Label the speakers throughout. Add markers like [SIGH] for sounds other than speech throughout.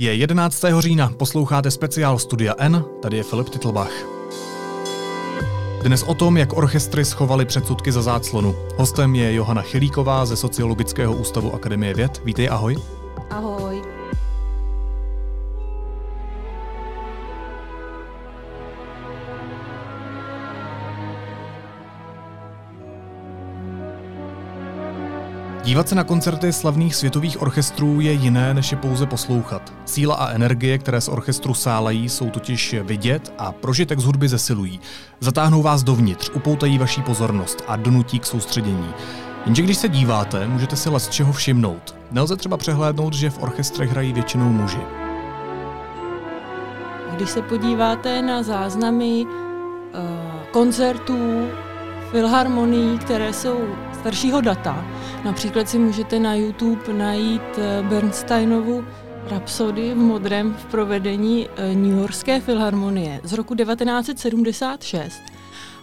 Speaker 1: Je 11. října, posloucháte speciál Studia N, tady je Filip Titlbach. Dnes o tom, jak orchestry schovali předsudky za záclonu. Hostem je Johana Chilíková ze Sociologického ústavu Akademie věd. Vítej, ahoj.
Speaker 2: Ahoj.
Speaker 1: Dívat se na koncerty slavných světových orchestrů je jiné, než je pouze poslouchat. Síla a energie, které z orchestru sálají, jsou totiž vidět a prožitek z hudby zesilují. Zatáhnou vás dovnitř, upoutají vaší pozornost a donutí k soustředění. Jenže když se díváte, můžete si les čeho všimnout. Nelze třeba přehlédnout, že v orchestrech hrají většinou muži.
Speaker 2: Když se podíváte na záznamy uh, koncertů, filharmonií, které jsou staršího data. Například si můžete na YouTube najít eh, Bernsteinovu Rhapsody v modrém v provedení eh, New Yorkské filharmonie z roku 1976.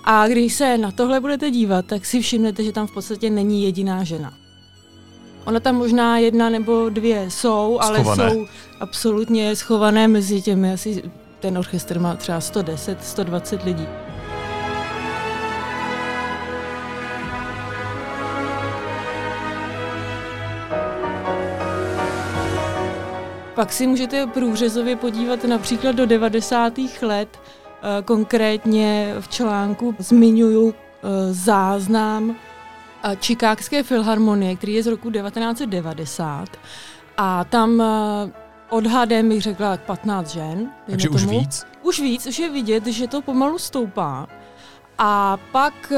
Speaker 2: A když se na tohle budete dívat, tak si všimnete, že tam v podstatě není jediná žena. Ona tam možná jedna nebo dvě jsou, ale schované. jsou absolutně schované mezi těmi. Asi ten orchestr má třeba 110, 120 lidí. Pak si můžete průřezově podívat například do 90. let, eh, konkrétně v článku zmiňuju eh, záznam Čikákské filharmonie, který je z roku 1990 a tam eh, odhadem bych řekla 15 žen.
Speaker 1: Takže už víc?
Speaker 2: Už víc, už je vidět, že to pomalu stoupá. A pak,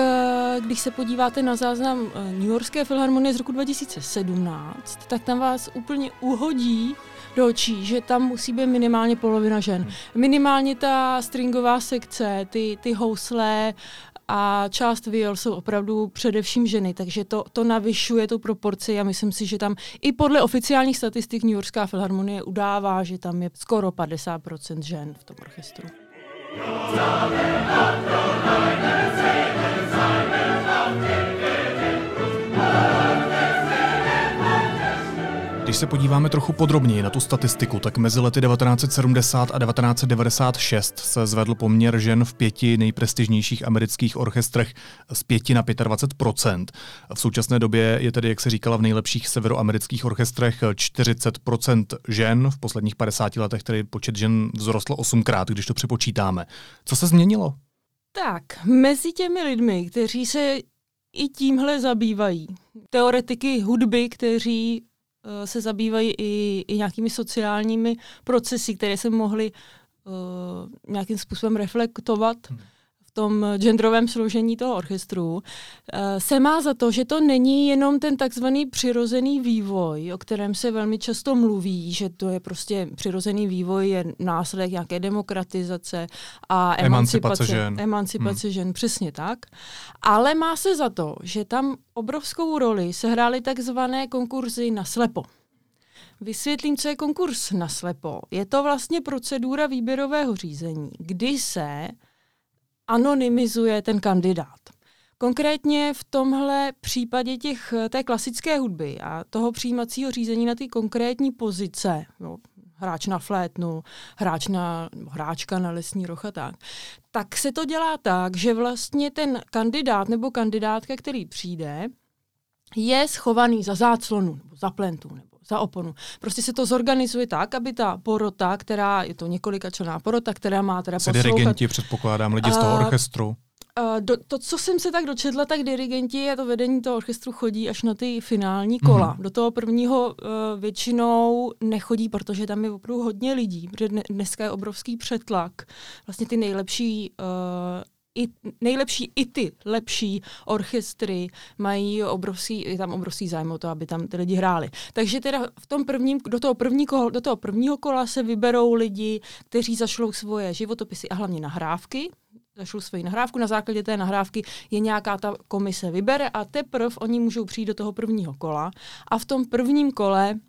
Speaker 2: když se podíváte na záznam New Yorkské filharmonie z roku 2017, tak tam vás úplně uhodí do očí, že tam musí být minimálně polovina žen. Hmm. Minimálně ta stringová sekce, ty, ty housle a část viol jsou opravdu především ženy, takže to, to navyšuje tu proporci a myslím si, že tam i podle oficiálních statistik New Yorkská filharmonie udává, že tam je skoro 50% žen v tom orchestru.
Speaker 1: Když se podíváme trochu podrobněji na tu statistiku, tak mezi lety 1970 a 1996 se zvedl poměr žen v pěti nejprestižnějších amerických orchestrech z 5 na 25% V současné době je tedy, jak se říkala, v nejlepších severoamerických orchestrech 40% žen. V posledních 50 letech tedy počet žen vzrostl osmkrát, když to přepočítáme. Co se změnilo?
Speaker 2: Tak, mezi těmi lidmi, kteří se i tímhle zabývají, teoretiky hudby, kteří se zabývají i, i nějakými sociálními procesy, které se mohly uh, nějakým způsobem reflektovat. Hmm tom genderovém složení toho orchestru, eh, se má za to, že to není jenom ten takzvaný přirozený vývoj, o kterém se velmi často mluví, že to je prostě přirozený vývoj, je následek nějaké demokratizace a emancipace, emancipace žen. Emancipace hmm. žen, přesně tak. Ale má se za to, že tam obrovskou roli sehrály takzvané konkurzy na slepo. Vysvětlím, co je konkurs na slepo. Je to vlastně procedura výběrového řízení, kdy se anonymizuje ten kandidát. Konkrétně v tomhle případě těch, té klasické hudby a toho přijímacího řízení na ty konkrétní pozice, jo, hráč na flétnu, hráč na, hráčka na lesní roh a tak, tak se to dělá tak, že vlastně ten kandidát nebo kandidátka, který přijde, je schovaný za záclonu nebo za plentu nebo za oponu. Prostě se to zorganizuje tak, aby ta porota, která, je to několika člená porota, která má teda
Speaker 1: poslouchat... dirigenti, předpokládám, lidi z toho orchestru.
Speaker 2: Uh, do, to, co jsem se tak dočetla, tak dirigenti a to vedení toho orchestru chodí až na ty finální kola. Mm-hmm. Do toho prvního uh, většinou nechodí, protože tam je opravdu hodně lidí, protože dneska je obrovský přetlak. Vlastně ty nejlepší uh, i nejlepší, i ty lepší orchestry mají obrovský, je tam obrovský zájem o to, aby tam ty lidi hráli. Takže teda v tom prvním, do toho, první kola, do toho prvního kola se vyberou lidi, kteří zašlou svoje životopisy a hlavně nahrávky, zašlou svoji nahrávku, na základě té nahrávky je nějaká ta komise vybere a teprve oni můžou přijít do toho prvního kola a v tom prvním kole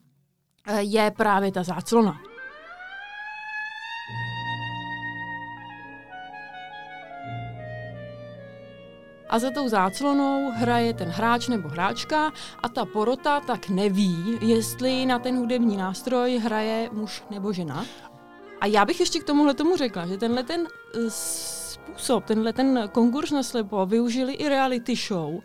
Speaker 2: eh, je právě ta záclona. A za tou záclonou hraje ten hráč nebo hráčka a ta porota tak neví, jestli na ten hudební nástroj hraje muž nebo žena. A já bych ještě k tomuhle tomu řekla, že tenhle ten uh, způsob, tenhle ten konkurs na slepo využili i reality show.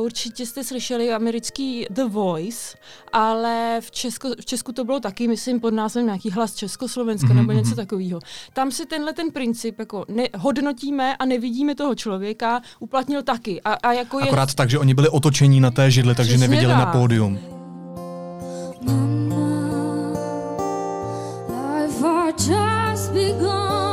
Speaker 2: Určitě jste slyšeli americký The Voice, ale v, Česko, v Česku to bylo taky, myslím, pod názvem nějaký hlas Československa mm-hmm. nebo něco mhm. takového. Tam si tenhle ten princip jako ne, hodnotíme a nevidíme toho člověka uplatnil taky. A, a jako
Speaker 1: Akorát je... tak, že oni byli otočení na té židli, takže Přesně neviděli tak. na pódium. Mama, life just begun.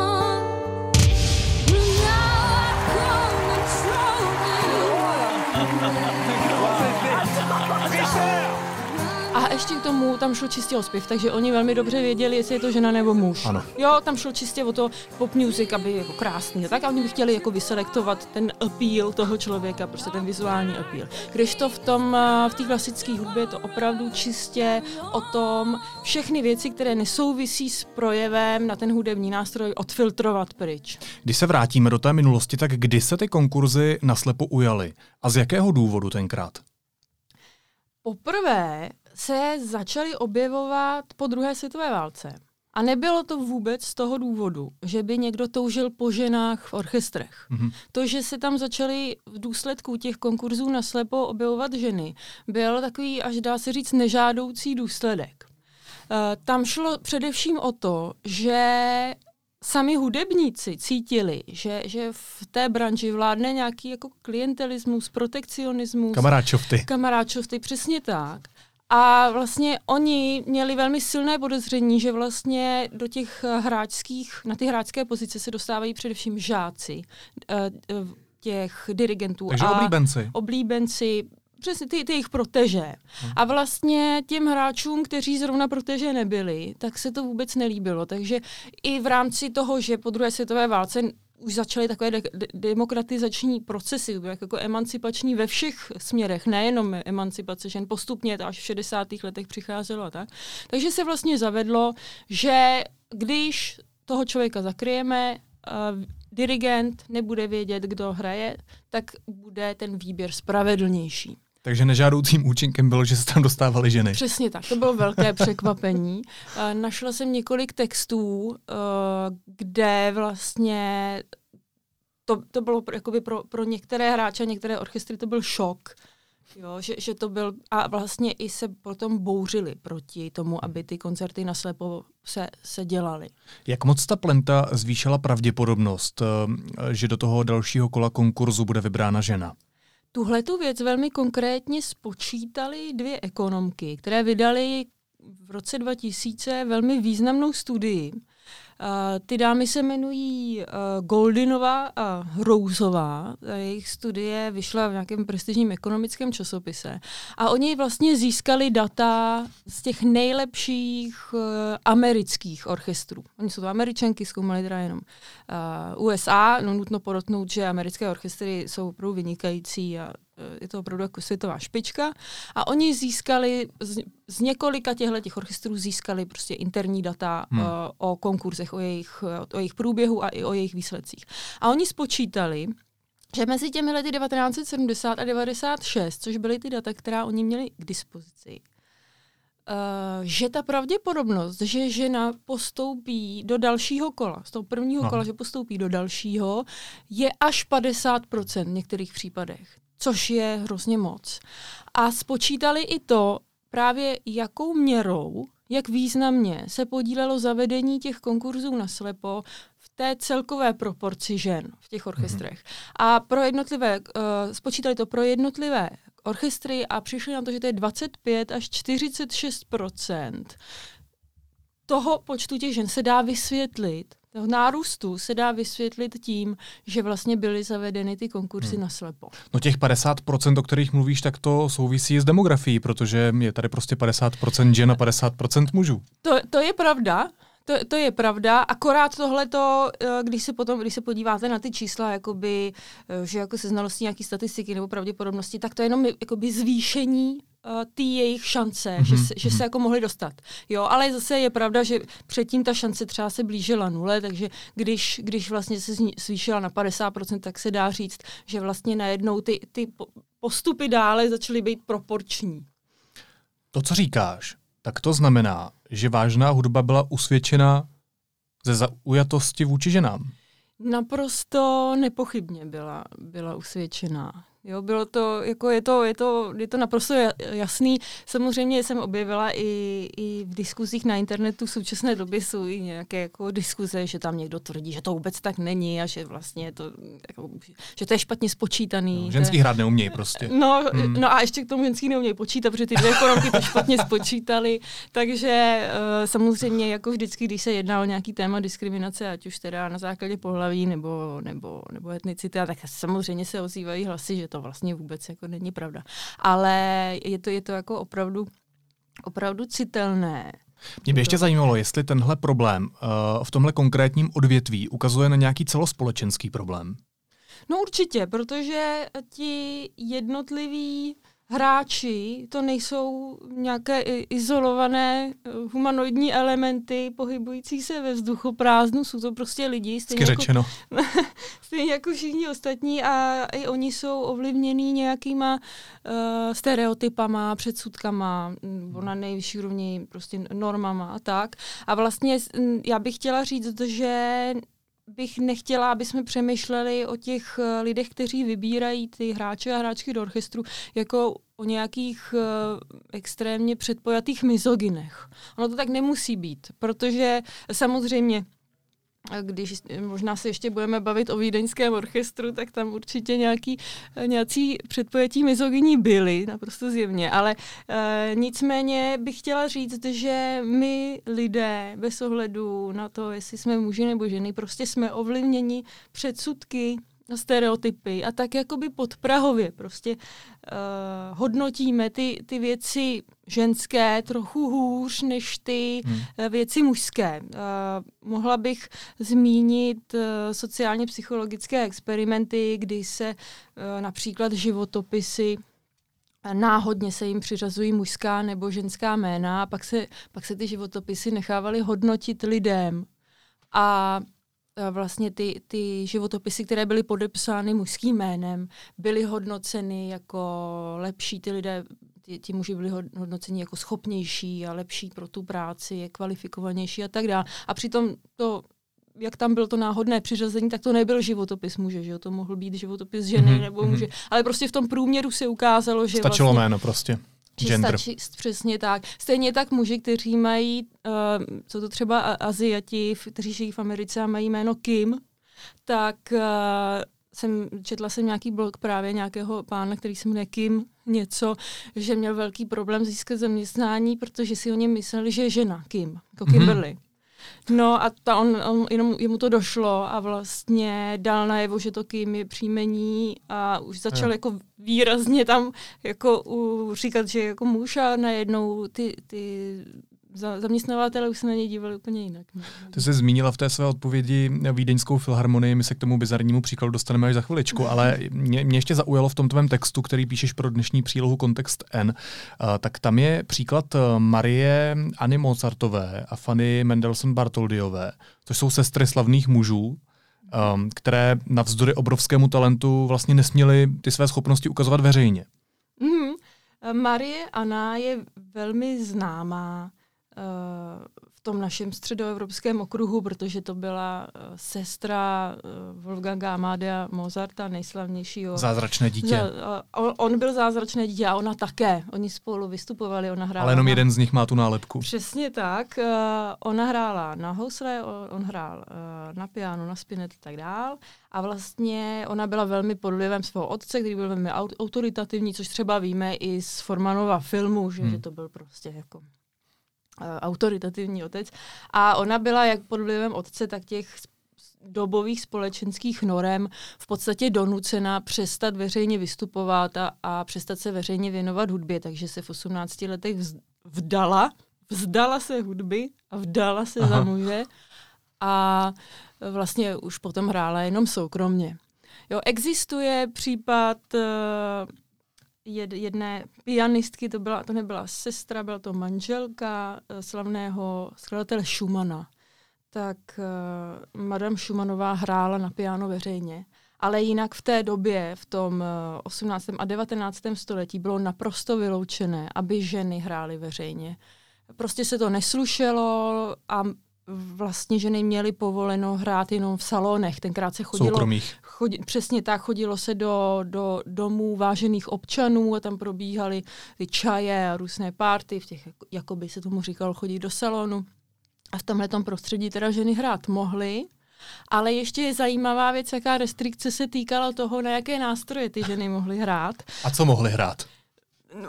Speaker 2: Ještě k tomu tam šlo čistě o zpěv, takže oni velmi dobře věděli, jestli je to žena nebo muž.
Speaker 1: Ano.
Speaker 2: Jo, tam šlo čistě o to pop music, aby jako krásný. Tak a oni by chtěli jako vyselektovat ten appeal toho člověka, prostě ten vizuální appeal. Když to v tom, eh, v té klasické hudbě je to opravdu čistě o tom všechny věci, které nesouvisí s projevem na ten hudební nástroj odfiltrovat pryč.
Speaker 1: Když se vrátíme do té minulosti, tak kdy se ty konkurzy naslepo ujaly? A z jakého důvodu tenkrát?
Speaker 2: Poprvé se začaly objevovat po druhé světové válce. A nebylo to vůbec z toho důvodu, že by někdo toužil po ženách v orchestrech. Mm-hmm. To, že se tam začaly v důsledku těch konkurzů na slepo objevovat ženy, byl takový, až dá se říct, nežádoucí důsledek. Uh, tam šlo především o to, že sami hudebníci cítili, že, že v té branži vládne nějaký jako klientelismus, protekcionismus.
Speaker 1: Kamaráčovty.
Speaker 2: Kamaráčovty, přesně tak. A vlastně oni měli velmi silné podezření, že vlastně do těch hráčských, na ty hráčské pozice se dostávají především žáci eh, eh, těch dirigentů.
Speaker 1: Takže a oblíbenci.
Speaker 2: Oblíbenci, přesně ty, ty jejich proteže. Hmm. A vlastně těm hráčům, kteří zrovna proteže nebyli, tak se to vůbec nelíbilo. Takže i v rámci toho, že po druhé světové válce už začaly takové de- de- demokratizační procesy, jako emancipační ve všech směrech, nejenom emancipace žen, postupně to až v 60. letech přicházelo tak. Takže se vlastně zavedlo, že když toho člověka zakryjeme, uh, dirigent nebude vědět, kdo hraje, tak bude ten výběr spravedlnější.
Speaker 1: Takže nežádoucím účinkem bylo, že se tam dostávaly ženy.
Speaker 2: Přesně tak, to bylo velké překvapení. Uh, [LAUGHS] našla jsem několik textů, uh, kde vlastně to, to bylo jakoby pro, pro některé hráče a některé orchestry to byl šok. Jo, že, že to byl, a vlastně i se potom bouřili proti tomu, aby ty koncerty naslepo se, se dělaly.
Speaker 1: Jak moc ta plenta zvýšila pravděpodobnost, že do toho dalšího kola konkurzu bude vybrána žena?
Speaker 2: Tuhle tu věc velmi konkrétně spočítali dvě ekonomky, které vydali v roce 2000 velmi významnou studii. Ty dámy se jmenují uh, Goldinová a Rousová. Jejich studie vyšla v nějakém prestižním ekonomickém časopise. A oni vlastně získali data z těch nejlepších uh, amerických orchestrů. Oni jsou to američanky, zkoumali teda jenom uh, USA. No nutno podotknout, že americké orchestry jsou opravdu vynikající a Eh, je to opravdu jako světová špička. A oni získali, z, z několika těchto těch orchestrů získali prostě interní data hmm. uh, o konkurzech, o jejich, o jejich průběhu a i o jejich výsledcích. A oni spočítali, že mezi těmi lety 1970 a 96, což byly ty data, která oni měli k dispozici, Uh, že ta pravděpodobnost, že žena postoupí do dalšího kola, z toho prvního no. kola, že postoupí do dalšího, je až 50% v některých případech což je hrozně moc. A spočítali i to, právě jakou měrou, jak významně se podílelo zavedení těch konkurzů na slepo v té celkové proporci žen v těch orchestrech. Mm-hmm. A pro jednotlivé, uh, spočítali to pro jednotlivé orchestry a přišli na to, že to je 25 až 46% toho počtu těch žen se dá vysvětlit toho nárůstu se dá vysvětlit tím, že vlastně byly zavedeny ty konkursy hmm. na slepo.
Speaker 1: No těch 50%, o kterých mluvíš, tak to souvisí s demografií, protože je tady prostě 50% žen a 50% mužů.
Speaker 2: To, to je pravda, to, to je pravda, akorát tohleto, eh, když se potom, když se podíváte na ty čísla, jakoby, eh, že jako se znalostí nějaký statistiky nebo pravděpodobnosti, tak to je jenom jakoby zvýšení ty jejich šance, mm-hmm. že, se, že se jako mohli dostat. Jo, ale zase je pravda, že předtím ta šance třeba se blížila nule, takže když, když vlastně se zvýšila na 50%, tak se dá říct, že vlastně najednou ty, ty postupy dále začaly být proporční.
Speaker 1: To, co říkáš, tak to znamená, že vážná hudba byla usvědčena ze zaujatosti vůči ženám.
Speaker 2: Naprosto nepochybně byla, byla usvědčená. Jo, bylo to, jako je to, je to, je to naprosto jasný. Samozřejmě jsem objevila i, i v diskuzích na internetu v současné době jsou i nějaké jako diskuze, že tam někdo tvrdí, že to vůbec tak není a že vlastně to, jako, že to je špatně spočítaný.
Speaker 1: No, ženský hrát neumějí prostě.
Speaker 2: No, hmm. no a ještě k tomu ženský neumějí počítat, protože ty dvě koronky to špatně spočítali. Takže uh, samozřejmě jako vždycky, když se jedná o nějaký téma diskriminace, ať už teda na základě pohlaví nebo, nebo, nebo etnicity, tak samozřejmě se ozývají hlasy, že to vlastně vůbec jako není pravda. Ale je to, je to jako opravdu, opravdu citelné.
Speaker 1: Mě by ještě zajímalo, jestli tenhle problém uh, v tomhle konkrétním odvětví ukazuje na nějaký celospolečenský problém.
Speaker 2: No určitě, protože ti jednotliví hráči to nejsou nějaké izolované eh, humanoidní elementy pohybující se ve vzduchu prázdnu, jsou to prostě lidi,
Speaker 1: stejně jako, [LAUGHS]
Speaker 2: stejně jako všichni ostatní a i oni jsou ovlivnění nějakýma uh, stereotypama, předsudkama, nebo na nejvyšší úrovni prostě normama a tak. A vlastně já bych chtěla říct, že bych nechtěla, aby jsme přemýšleli o těch eh, lidech, kteří vybírají ty hráče a hráčky do orchestru, jako o nějakých uh, extrémně předpojatých mizogynech. Ono to tak nemusí být, protože samozřejmě když možná se ještě budeme bavit o vídeňském orchestru, tak tam určitě nějaký, nějací předpojetí mizogyní byly, naprosto zjevně. Ale e, nicméně bych chtěla říct, že my lidé, bez ohledu na to, jestli jsme muži nebo ženy, prostě jsme ovlivněni předsudky, stereotypy a tak jakoby podprahově prostě uh, hodnotíme ty, ty věci ženské trochu hůř než ty hmm. uh, věci mužské. Uh, mohla bych zmínit uh, sociálně psychologické experimenty, kdy se uh, například životopisy náhodně se jim přiřazují mužská nebo ženská jména a pak se, pak se ty životopisy nechávaly hodnotit lidem. A vlastně ty, ty životopisy, které byly podepsány mužským jménem, byly hodnoceny jako lepší, ty lidé, ty, ti muži byli hodnoceni jako schopnější a lepší pro tu práci, je kvalifikovanější a tak dále. A přitom to jak tam bylo to náhodné přiřazení, tak to nebyl životopis muže, že jo? to mohl být životopis ženy mm-hmm. nebo muže. Ale prostě v tom průměru se ukázalo, že
Speaker 1: Stačilo
Speaker 2: vlastně,
Speaker 1: jméno prostě. Gender.
Speaker 2: Stačí, přesně tak. Stejně tak muži, kteří mají, uh, jsou to třeba Aziati, kteří žijí v Americe a mají jméno Kim, tak uh, jsem, četla jsem nějaký blog právě nějakého pána, který se jmenuje Kim něco, že měl velký problém získat zaměstnání, protože si o něm mysleli, že je žena Kim, jako Kimberly. Mm-hmm. No a ta on, on, jenom jemu to došlo a vlastně dal najevo, že to Kim je příjmení a už začal je. jako výrazně tam jako u, říkat, že jako muž a najednou ty, ty za, zaměstnavatele už se na něj dívali úplně jinak.
Speaker 1: Ty jsi zmínila v té své odpovědi Vídeňskou filharmonii, my se k tomu bizarnímu příkladu dostaneme až za chviličku, ale mě, mě ještě zaujalo v tom tvém textu, který píšeš pro dnešní přílohu Kontext N, tak tam je příklad eh, Marie Anny Mozartové a Fanny Mendelssohn Bartoldiové, což jsou sestry slavných mužů, um, které navzdory obrovskému talentu vlastně nesměly ty své schopnosti ukazovat veřejně.
Speaker 2: Mm-hmm. Marie Anna je velmi známá v tom našem středoevropském okruhu, protože to byla eh, sestra eh, Wolfganga Amadea Mozarta, nejslavnějšího.
Speaker 1: Zázračné dítě.
Speaker 2: On, on byl zázračné dítě a ona také. Oni spolu vystupovali, ona hrála.
Speaker 1: Ale jenom
Speaker 2: na...
Speaker 1: jeden z nich má tu nálepku.
Speaker 2: Přesně tak. Eh, ona hrála na housle, on hrál na piano, na spinet a tak dál. A vlastně ona byla velmi pod vlivem svého otce, který byl velmi autoritativní, což třeba víme i z Formanova filmu, že, hmm. že to byl prostě jako Eh, autoritativní otec. A ona byla jak pod vlivem otce, tak těch dobových společenských norem v podstatě donucena přestat veřejně vystupovat a, a přestat se veřejně věnovat hudbě, takže se v 18 letech vdala, vzdala se hudby a vdala se Aha. za muže a vlastně už potom hrála jenom soukromně. Jo, existuje případ uh, jedné pianistky, to, byla, to nebyla sestra, byla to manželka eh, slavného skladatele Schumana. Tak uh, Madame Schumanová hrála na piano veřejně. Ale jinak v té době, v tom 18. a 19. století, bylo naprosto vyloučené, aby ženy hrály veřejně. Prostě se to neslušelo a vlastně ženy měly povoleno hrát jenom v salonech. Tenkrát se chodilo... Chodí, přesně tak, chodilo se do, do domů vážených občanů a tam probíhaly ty čaje a různé párty, v těch, jako by se tomu říkalo, chodit do salonu. A v tomhle prostředí teda ženy hrát mohly, ale ještě je zajímavá věc, jaká restrikce se týkala toho, na jaké nástroje ty ženy mohly hrát.
Speaker 1: A co mohly hrát?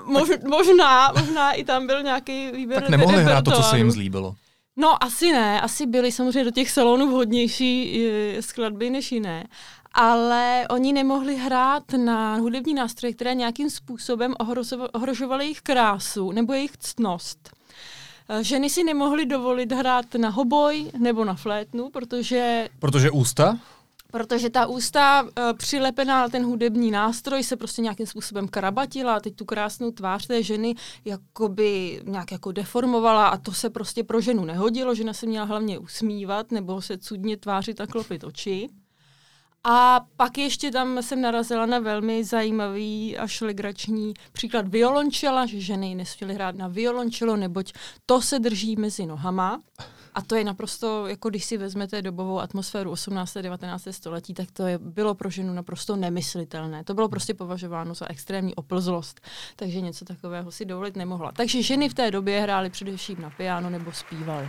Speaker 2: Mož, možná, možná i tam byl nějaký výběr.
Speaker 1: Tak nemohli hrát to, co se jim zlíbilo.
Speaker 2: No asi ne, asi byly samozřejmě do těch salonů vhodnější eh, skladby než jiné, ale oni nemohli hrát na hudební nástroje, které nějakým způsobem ohrožovaly jejich krásu nebo jejich ctnost. Eh, ženy si nemohly dovolit hrát na hoboj nebo na flétnu, protože...
Speaker 1: Protože ústa?
Speaker 2: Protože ta ústa uh, přilepená na ten hudební nástroj se prostě nějakým způsobem krabatila, teď tu krásnou tvář té ženy jakoby nějak jako deformovala a to se prostě pro ženu nehodilo. Žena se měla hlavně usmívat nebo se cudně tvářit a klopit oči. A pak ještě tam jsem narazila na velmi zajímavý a šlegrační příklad violončela, že ženy nesměly hrát na violončelo, neboť to se drží mezi nohama. A to je naprosto, jako když si vezmete dobovou atmosféru 18. a 19. století, tak to je, bylo pro ženu naprosto nemyslitelné. To bylo prostě považováno za extrémní oplzlost, takže něco takového si dovolit nemohla. Takže ženy v té době hrály především na piano nebo zpívaly.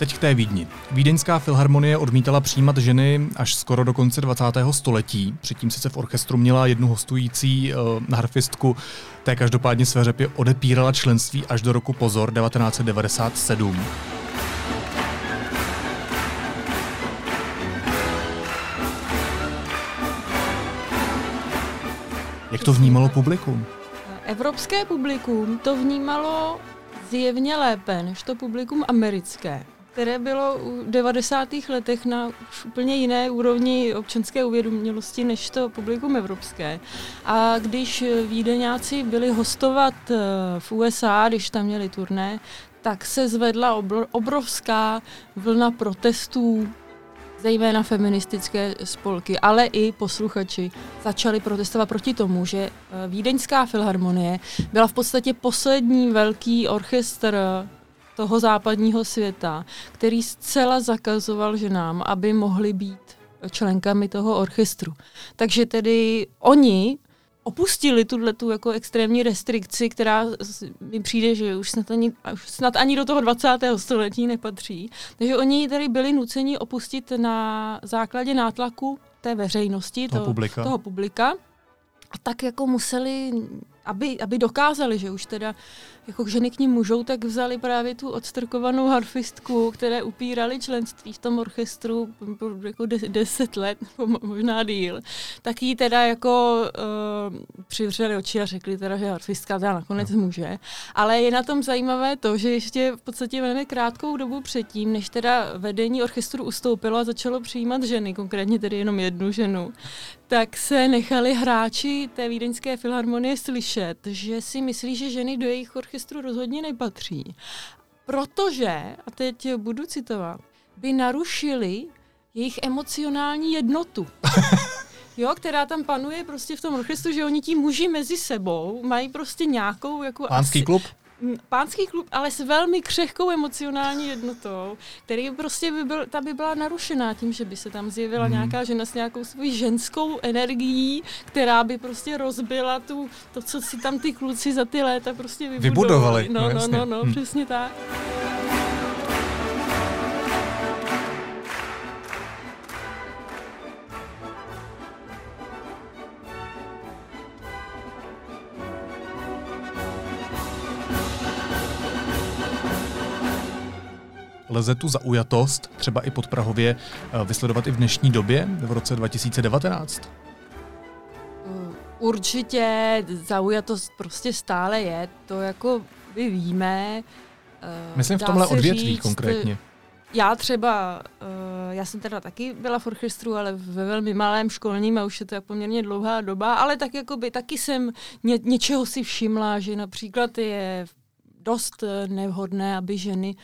Speaker 1: Teď k té Vídni. Vídeňská filharmonie odmítala přijímat ženy až skoro do konce 20. století. Předtím sice v orchestru měla jednu hostující uh, harfistku, té každopádně své řepy odepírala členství až do roku pozor 1997. Jak to vnímalo publikum?
Speaker 2: Evropské publikum to vnímalo zjevně lépe než to publikum americké které bylo v 90. letech na úplně jiné úrovni občanské uvědomělosti než to publikum evropské. A když Vídeňáci byli hostovat eh, v USA, když tam měli turné, tak se zvedla obrovská vlna protestů, zejména feministické spolky, ale i posluchači začali protestovat proti tomu, že eh, Vídeňská filharmonie byla v podstatě poslední velký orchestr toho západního světa, který zcela zakazoval ženám, aby mohly být členkami toho orchestru. Takže tedy oni opustili tuhle tu jako extrémní restrikci, která mi přijde, že už snad ani, už snad ani do toho 20. století nepatří. Takže oni tady byli nuceni opustit na základě nátlaku té veřejnosti,
Speaker 1: toho, toho publika.
Speaker 2: Toho publika. A tak jako museli aby, aby dokázali, že už teda jako ženy k ním můžou, tak vzali právě tu odstrkovanou harfistku, které upírali členství v tom orchestru jako deset let, [LAUGHS] nebo možná díl, tak jí teda jako uh, přivřeli oči a řekli teda, že harfistka teda nakonec no. může. Ale je na tom zajímavé to, že ještě v podstatě velmi krátkou dobu předtím, než teda vedení orchestru ustoupilo a začalo přijímat ženy, konkrétně tedy jenom jednu ženu, tak se nechali hráči té vídeňské filharmonie slyšet, že si myslí, že ženy do jejich orchestru rozhodně nepatří. Protože, a teď budu citovat, by narušili jejich emocionální jednotu. [LAUGHS] jo, která tam panuje prostě v tom orchestru, že oni ti muži mezi sebou mají prostě nějakou jako
Speaker 1: Pánský asi, klub?
Speaker 2: Pánský klub, ale s velmi křehkou emocionální jednotou, který prostě by byl, ta by byla narušená tím, že by se tam zjevila hmm. nějaká žena s nějakou svojí ženskou energií, která by prostě rozbila tu, to, co si tam ty kluci za ty léta prostě vybudovali.
Speaker 1: vybudovali.
Speaker 2: No, no, no, no, no hmm. přesně tak.
Speaker 1: Lze tu zaujatost třeba i pod Prahově eh, vysledovat i v dnešní době, v roce 2019?
Speaker 2: Mm, určitě zaujatost prostě stále je, to jako vy víme.
Speaker 1: Myslím v tomhle odvětví říct, konkrétně.
Speaker 2: Já třeba, já jsem teda taky byla v orchestru, ale ve velmi malém školním a už je to poměrně dlouhá doba, ale tak jakoby taky jsem ně, něčeho si všimla, že například je dost nevhodné, aby ženy uh,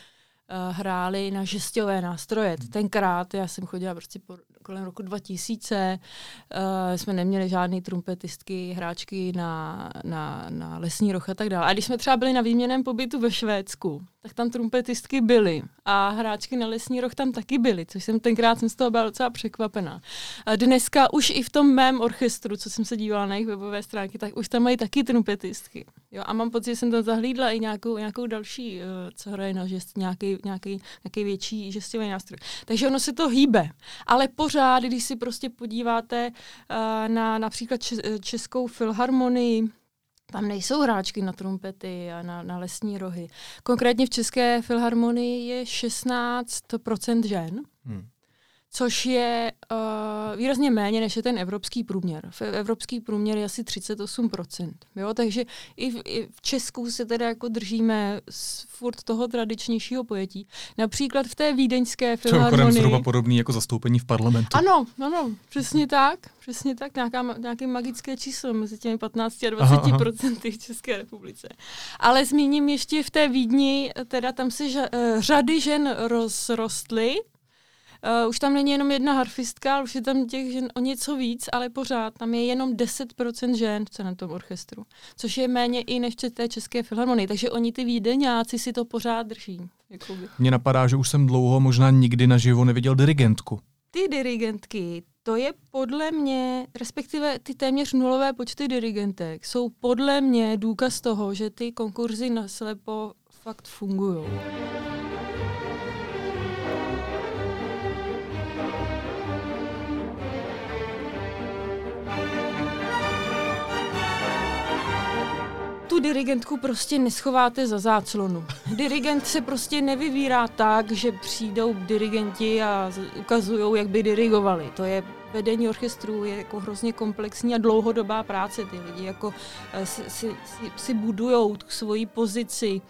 Speaker 2: hrály na žestěvé nástroje. Tenkrát já jsem chodila prostě po kolem roku 2000 uh, jsme neměli žádný trumpetistky, hráčky na, na, na lesní roh a tak dále. A když jsme třeba byli na výměném pobytu ve Švédsku, tak tam trumpetistky byly a hráčky na lesní roh tam taky byly, což jsem tenkrát jsem z toho byla docela překvapená. A dneska už i v tom mém orchestru, co jsem se dívala na jejich webové stránky, tak už tam mají taky trumpetistky. Jo, a mám pocit, že jsem tam zahlídla i nějakou, nějakou další, uh, co hraje na žest, nějaký, nějaký, nějaký větší žestový nástroj. Takže ono se to hýbe. Ale pořád, když si prostě podíváte uh, na například Českou filharmonii, tam nejsou hráčky na trumpety a na, na lesní rohy. Konkrétně v České filharmonii je 16% žen. Hmm což je uh, výrazně méně, než je ten evropský průměr. V evropský průměr je asi 38%. Jo? Takže i v, i v Česku se teda jako držíme z furt toho tradičnějšího pojetí. Například v té vídeňské filharmonii...
Speaker 1: To je zhruba podobný jako zastoupení v parlamentu.
Speaker 2: Ano, ano, přesně tak. Přesně tak, nějaká, nějaké magické číslo mezi těmi 15 a 20 aha, procenty v České republice. Ale zmíním ještě v té Vídni, teda tam se ža, uh, řady žen rozrostly, Uh, už tam není jenom jedna harfistka, ale už je tam těch žen o něco víc, ale pořád tam je jenom 10% žen v celém tom orchestru, což je méně i než v té České filharmonii, takže oni ty výdeňáci si to pořád drží. Jakoby.
Speaker 1: Mně napadá, že už jsem dlouho, možná nikdy naživo neviděl dirigentku.
Speaker 2: Ty dirigentky, to je podle mě, respektive ty téměř nulové počty dirigentek, jsou podle mě důkaz toho, že ty konkurzy na slepo fakt fungují. Tu dirigentku prostě neschováte za záclonu. Dirigent se prostě nevyvírá tak, že přijdou dirigenti a ukazují, jak by dirigovali. To je vedení orchestru je jako hrozně komplexní a dlouhodobá práce. Ty lidi jako eh, si, si, si, si budujou svoji pozici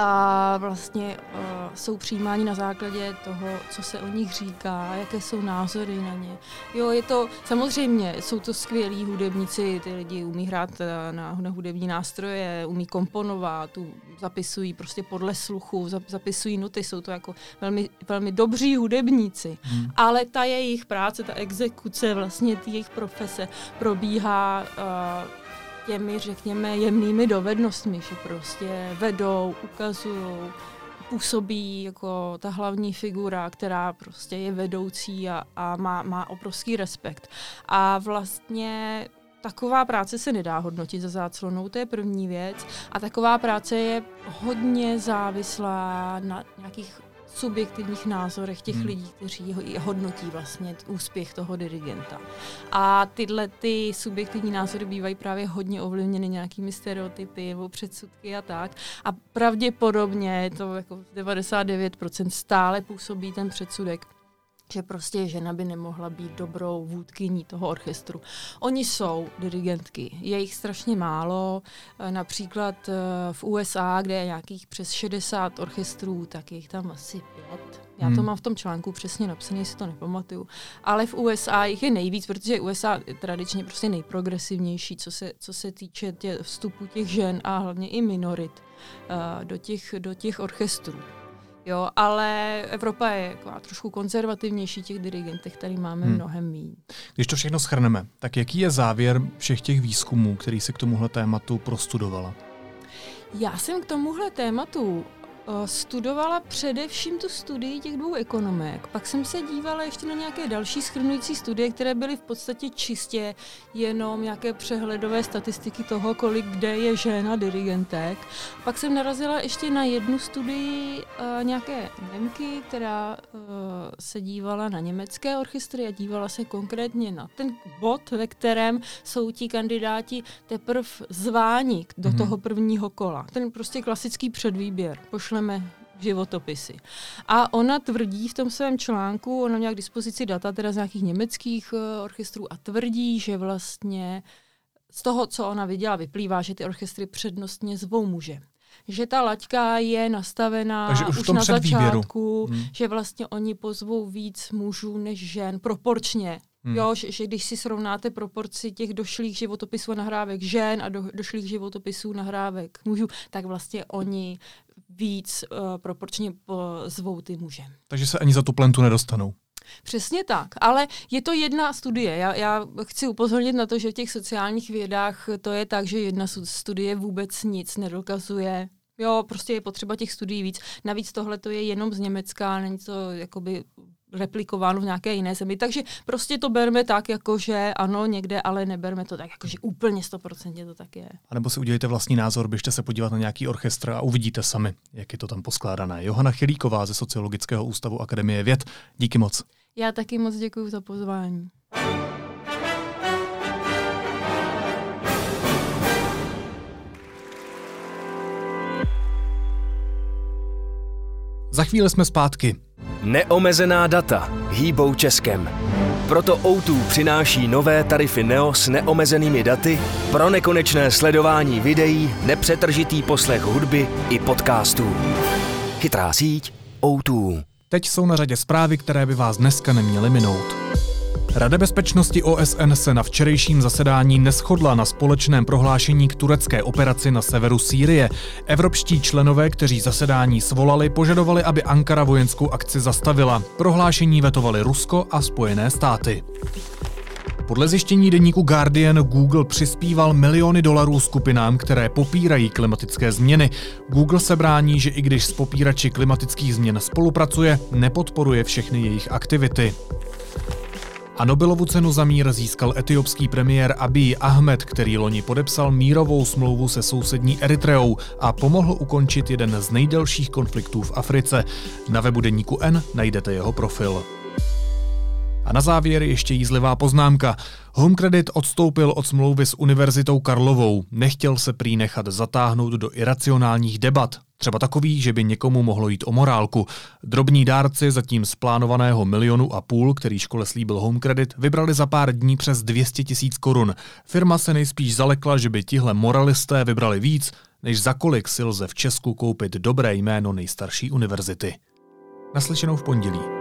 Speaker 2: a vlastně uh, jsou přijímáni na základě toho, co se o nich říká, jaké jsou názory na ně. Jo, je to, samozřejmě, jsou to skvělí hudebníci, ty lidi umí hrát eh, na, na hudební nástroje, umí komponovat, tu, zapisují prostě podle sluchu, zapisují noty, jsou to jako velmi, velmi dobří hudebníci. Hmm. Ale ta jejich práce, ta exekuce, vlastně jejich profese probíhá uh, těmi, řekněme, jemnými dovednostmi, že prostě vedou, ukazují, působí jako ta hlavní figura, která prostě je vedoucí a, a má, má obrovský respekt. A vlastně taková práce se nedá hodnotit za záclonou, to je první věc. A taková práce je hodně závislá na nějakých subjektivních názorech těch hmm. lidí, kteří hodnotí vlastně úspěch toho dirigenta. A tyhle ty subjektivní názory bývají právě hodně ovlivněny nějakými stereotypy nebo předsudky a tak. A pravděpodobně to jako 99% stále působí ten předsudek že prostě žena by nemohla být dobrou vůdkyní toho orchestru. Oni jsou dirigentky, je jich strašně málo, e, například e, v USA, kde je nějakých přes 60 orchestrů, tak je jich tam asi pět. Já to hmm. mám v tom článku přesně napsané, si to nepamatuju. Ale v USA jich je nejvíc, protože USA je tradičně prostě nejprogresivnější, co se, co se týče tě, vstupu těch žen a hlavně i minorit uh, do, těch, do těch orchestrů. Jo, ale Evropa je jako trošku konzervativnější těch dirigentech, který máme hmm. mnohem méně.
Speaker 1: Když to všechno schrneme, tak jaký je závěr všech těch výzkumů, který se k tomuhle tématu prostudovala?
Speaker 2: Já jsem k tomuhle tématu studovala především tu studii těch dvou ekonomek. Pak jsem se dívala ještě na nějaké další schrnující studie, které byly v podstatě čistě jenom nějaké přehledové statistiky toho, kolik kde je žena dirigentek. Pak jsem narazila ještě na jednu studii uh, nějaké Němky, která uh, se dívala na německé orchestry a dívala se konkrétně na ten bod, ve kterém jsou ti kandidáti teprve zváni do mm-hmm. toho prvního kola. Ten prostě klasický předvýběr. Pošle pošleme životopisy. A ona tvrdí v tom svém článku, ona měla k dispozici data teda z nějakých německých uh, orchestrů a tvrdí, že vlastně z toho, co ona viděla, vyplývá, že ty orchestry přednostně zvou muže. že ta laťka je nastavená
Speaker 1: Takže už,
Speaker 2: už na začátku,
Speaker 1: hmm.
Speaker 2: že vlastně oni pozvou víc mužů než žen, proporčně. Hmm. Jo, že, že když si srovnáte proporci těch došlých životopisů a nahrávek žen a do, došlých životopisů nahrávek mužů, tak vlastně oni víc uh, proporčně zvou ty muže.
Speaker 1: Takže se ani za tu plentu nedostanou.
Speaker 2: Přesně tak, ale je to jedna studie. Já, já chci upozornit na to, že v těch sociálních vědách to je tak, že jedna studie vůbec nic nedokazuje. Jo, prostě je potřeba těch studií víc. Navíc tohle to je jenom z Německa, není to jakoby replikováno v nějaké jiné zemi. Takže prostě to berme tak, jako že ano, někde, ale neberme to tak, jako že úplně stoprocentně to tak je.
Speaker 1: A nebo si udělejte vlastní názor, běžte se podívat na nějaký orchestr a uvidíte sami, jak je to tam poskládané. Johana Chilíková ze Sociologického ústavu Akademie věd. Díky moc.
Speaker 2: Já taky moc děkuji za pozvání.
Speaker 1: Za chvíli jsme zpátky.
Speaker 3: Neomezená data hýbou Českem. Proto O2 přináší nové tarify Neo s neomezenými daty pro nekonečné sledování videí, nepřetržitý poslech hudby i podcastů. Chytrá síť O2.
Speaker 1: Teď jsou na řadě zprávy, které by vás dneska neměly minout. Rada bezpečnosti OSN se na včerejším zasedání neschodla na společném prohlášení k turecké operaci na severu Sýrie. Evropští členové, kteří zasedání svolali, požadovali, aby Ankara vojenskou akci zastavila. Prohlášení vetovali Rusko a Spojené státy. Podle zjištění deníku Guardian Google přispíval miliony dolarů skupinám, které popírají klimatické změny. Google se brání, že i když s popírači klimatických změn spolupracuje, nepodporuje všechny jejich aktivity. A Nobelovu cenu za mír získal etiopský premiér Abiy Ahmed, který loni podepsal mírovou smlouvu se sousední Eritreou a pomohl ukončit jeden z nejdelších konfliktů v Africe. Na webu deníku N najdete jeho profil. A na závěr ještě jízlivá poznámka. Home Credit odstoupil od smlouvy s Univerzitou Karlovou. Nechtěl se prý nechat zatáhnout do iracionálních debat. Třeba takový, že by někomu mohlo jít o morálku. Drobní dárci zatím z plánovaného milionu a půl, který škole slíbil Home Credit, vybrali za pár dní přes 200 tisíc korun. Firma se nejspíš zalekla, že by tihle moralisté vybrali víc, než za kolik si lze v Česku koupit dobré jméno nejstarší univerzity. Naslyšenou v pondělí.